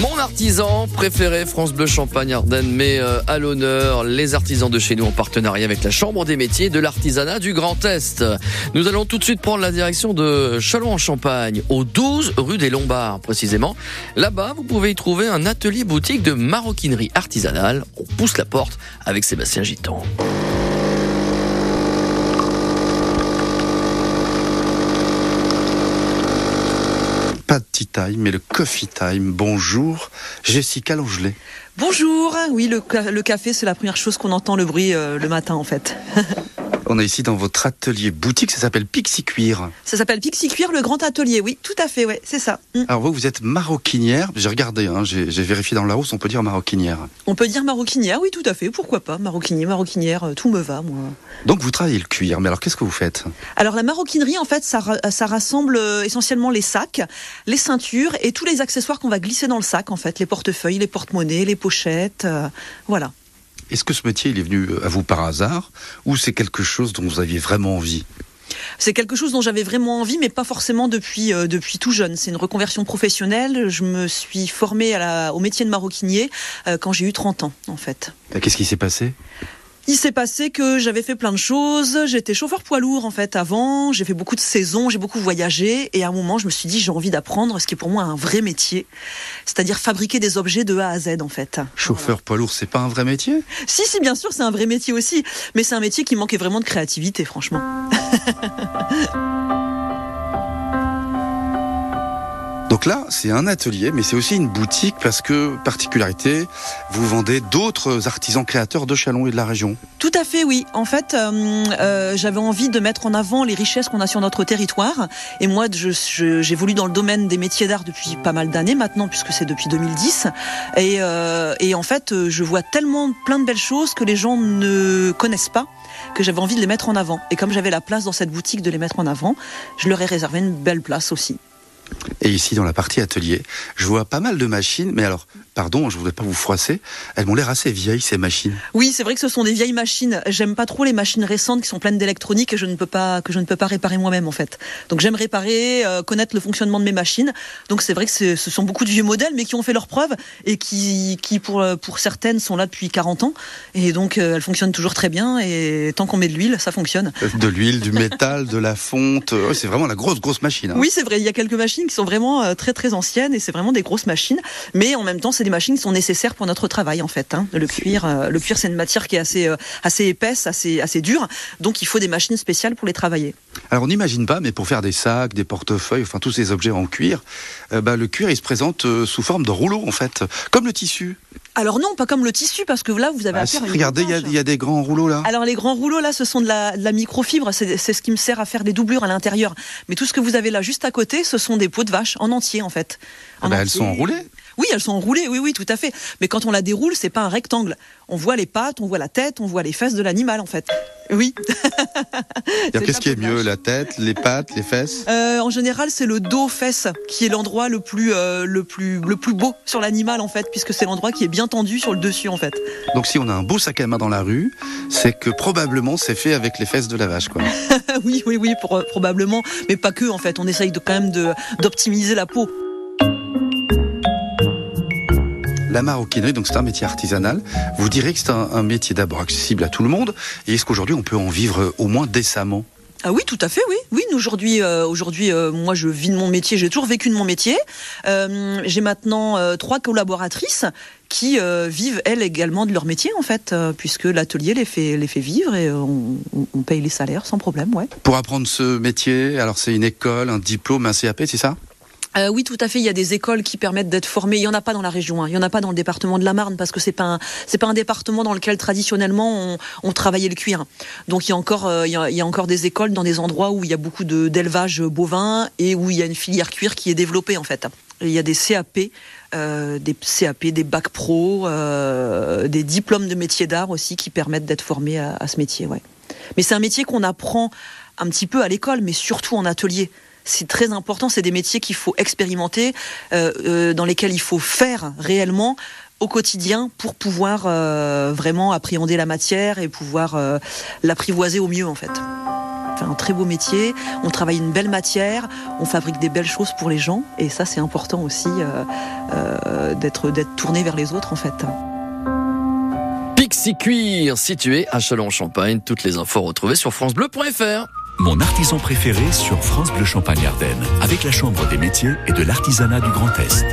Mon artisan préféré, France Bleu Champagne Ardennes, met euh, à l'honneur les artisans de chez nous en partenariat avec la Chambre des métiers de l'artisanat du Grand Est. Nous allons tout de suite prendre la direction de Chalon en Champagne, au 12 rue des Lombards précisément. Là-bas, vous pouvez y trouver un atelier boutique de maroquinerie artisanale. On pousse la porte avec Sébastien Giton. Pas de tea time, mais le coffee time. Bonjour, Jessica Longelet. Bonjour, oui, le, le café, c'est la première chose qu'on entend le bruit euh, le matin en fait. On est ici dans votre atelier boutique, ça s'appelle Pixie Cuir. Ça s'appelle Pixie Cuir, le grand atelier, oui, tout à fait, ouais, c'est ça. Mm. Alors vous, vous êtes maroquinière, j'ai regardé, hein, j'ai vérifié dans la hausse, on peut dire maroquinière. On peut dire maroquinière, oui, tout à fait, pourquoi pas, maroquinier, maroquinière, euh, tout me va, moi. Donc vous travaillez le cuir, mais alors qu'est-ce que vous faites? Alors la maroquinerie, en fait, ça, ça rassemble euh, essentiellement les sacs, les ceintures et tous les accessoires qu'on va glisser dans le sac, en fait, les portefeuilles, les porte-monnaies, les pochettes, euh, voilà. Est-ce que ce métier, il est venu à vous par hasard ou c'est quelque chose dont vous aviez vraiment envie? C'est quelque chose dont j'avais vraiment envie, mais pas forcément depuis euh, depuis tout jeune. C'est une reconversion professionnelle. Je me suis formée à la, au métier de maroquinier euh, quand j'ai eu 30 ans, en fait. Qu'est-ce qui s'est passé? Il s'est passé que j'avais fait plein de choses. J'étais chauffeur poids lourd en fait avant. J'ai fait beaucoup de saisons, j'ai beaucoup voyagé. Et à un moment, je me suis dit, j'ai envie d'apprendre ce qui est pour moi un vrai métier, c'est-à-dire fabriquer des objets de A à Z en fait. Chauffeur poids lourd, c'est pas un vrai métier? Si, si, bien sûr, c'est un vrai métier aussi. Mais c'est un métier qui manquait vraiment de créativité, franchement. Donc là, c'est un atelier, mais c'est aussi une boutique parce que, particularité, vous vendez d'autres artisans créateurs de Chalon et de la région. Tout à fait, oui. En fait, euh, euh, j'avais envie de mettre en avant les richesses qu'on a sur notre territoire. Et moi, j'évolue dans le domaine des métiers d'art depuis pas mal d'années maintenant, puisque c'est depuis 2010. Et, euh, et en fait, je vois tellement plein de belles choses que les gens ne connaissent pas que j'avais envie de les mettre en avant. Et comme j'avais la place dans cette boutique de les mettre en avant, je leur ai réservé une belle place aussi. Et ici, dans la partie atelier, je vois pas mal de machines, mais alors, pardon, je voudrais pas vous froisser, elles m'ont l'air assez vieilles, ces machines. Oui, c'est vrai que ce sont des vieilles machines. J'aime pas trop les machines récentes qui sont pleines d'électronique et je ne peux pas, que je ne peux pas réparer moi-même, en fait. Donc j'aime réparer, euh, connaître le fonctionnement de mes machines. Donc c'est vrai que ce sont beaucoup de vieux modèles, mais qui ont fait leurs preuves et qui, qui pour, euh, pour certaines, sont là depuis 40 ans. Et donc euh, elles fonctionnent toujours très bien et tant qu'on met de l'huile, ça fonctionne. De l'huile, du métal, de la fonte. c'est vraiment la grosse, grosse machine. Hein. Oui, c'est vrai. Il y a quelques machines qui sont vraiment euh, très très anciennes et c'est vraiment des grosses machines. Mais en même temps, c'est des machines qui sont nécessaires pour notre travail en fait. Hein. Le cuir, euh, le cuir, c'est une matière qui est assez euh, assez épaisse, assez assez dure. Donc il faut des machines spéciales pour les travailler. Alors on n'imagine pas, mais pour faire des sacs, des portefeuilles, enfin tous ces objets en cuir, bah, le cuir il se présente sous forme de rouleau en fait, comme le tissu. Alors non, pas comme le tissu, parce que là, vous avez ah, affaire à Regardez, il y, a des grands rouleaux là. Alors les grands rouleaux là, ce sont de la, de la microfibre, c'est ce qui me sert à faire des doublures à l'intérieur. Mais tout ce que vous avez là juste à côté, ce sont des peaux de vache en entier en fait. Ah bah, elles sont enroulées oui, elles sont enroulées, oui, oui, tout à fait. Mais quand on la déroule, c'est pas un rectangle. On voit les pattes, on voit la tête, on voit les fesses de l'animal, en fait. Oui. Qu'est-ce qui est mieux, la tête, les pattes, les fesses? Euh, En général, c'est le dos-fesse qui est l'endroit le plus, euh, le plus, le plus beau sur l'animal, en fait, puisque c'est l'endroit qui est bien tendu sur le dessus, en fait. Donc, si on a un beau sac à main dans la rue, c'est que probablement c'est fait avec les fesses de la vache, quoi. oui, oui, oui, pour, probablement, mais pas que, en fait. On essaye de, quand même d'optimiser la peau. La maroquinerie, donc c'est un métier artisanal. Vous direz que c'est un, métier d'abord accessible à tout le monde. Et est-ce qu'aujourd'hui on peut en vivre au moins décemment? Ah oui, tout à fait, oui. Oui, aujourd'hui, euh, aujourd'hui, euh, moi, je vis de mon métier. J'ai toujours vécu de mon métier. Euh, j'ai maintenant trois collaboratrices qui vivent elles également de leur métier, en fait, puisque l'atelier les fait les fait vivre et on, on, paye les salaires sans problème, ouais. Pour apprendre ce métier, alors c'est une école, un diplôme, un CAP, c'est ça? Euh, oui, tout à fait. Il y a des écoles qui permettent d'être formées. Il y en a pas dans la région. Hein. Il y en a pas dans le département de la Marne parce que c'est pas c'est pas un département dans lequel traditionnellement on, travaillait le cuir. Donc il y a encore euh, il, y a, encore des écoles dans des endroits où il y a beaucoup de d'élevage bovin et où il y a une filière cuir qui est développée en fait. Il y a des CAP, euh, des CAP, des bacs pro, des diplômes de métier d'art aussi qui permettent d'être formés à, ce métier. Mais c'est un métier qu'on apprend un petit peu à l'école, mais surtout en atelier c'est très important. C'est des métiers qu'il faut expérimenter, euh, euh, dans lesquels il faut faire réellement au quotidien pour pouvoir euh, vraiment appréhender la matière et pouvoir l'apprivoiser au mieux en fait. C'est un très beau métier, on travaille une belle matière, on fabrique des belles choses pour les gens et ça c'est important aussi d'être tourné vers les autres en fait. Pixie Cuir, situé à Châlons-en-Champagne. Toutes les infos retrouvées sur francebleu.fr. Mon artisan préféré sur France Bleu Champagne Ardennes, avec la Chambre des métiers et de l'artisanat du Grand Est.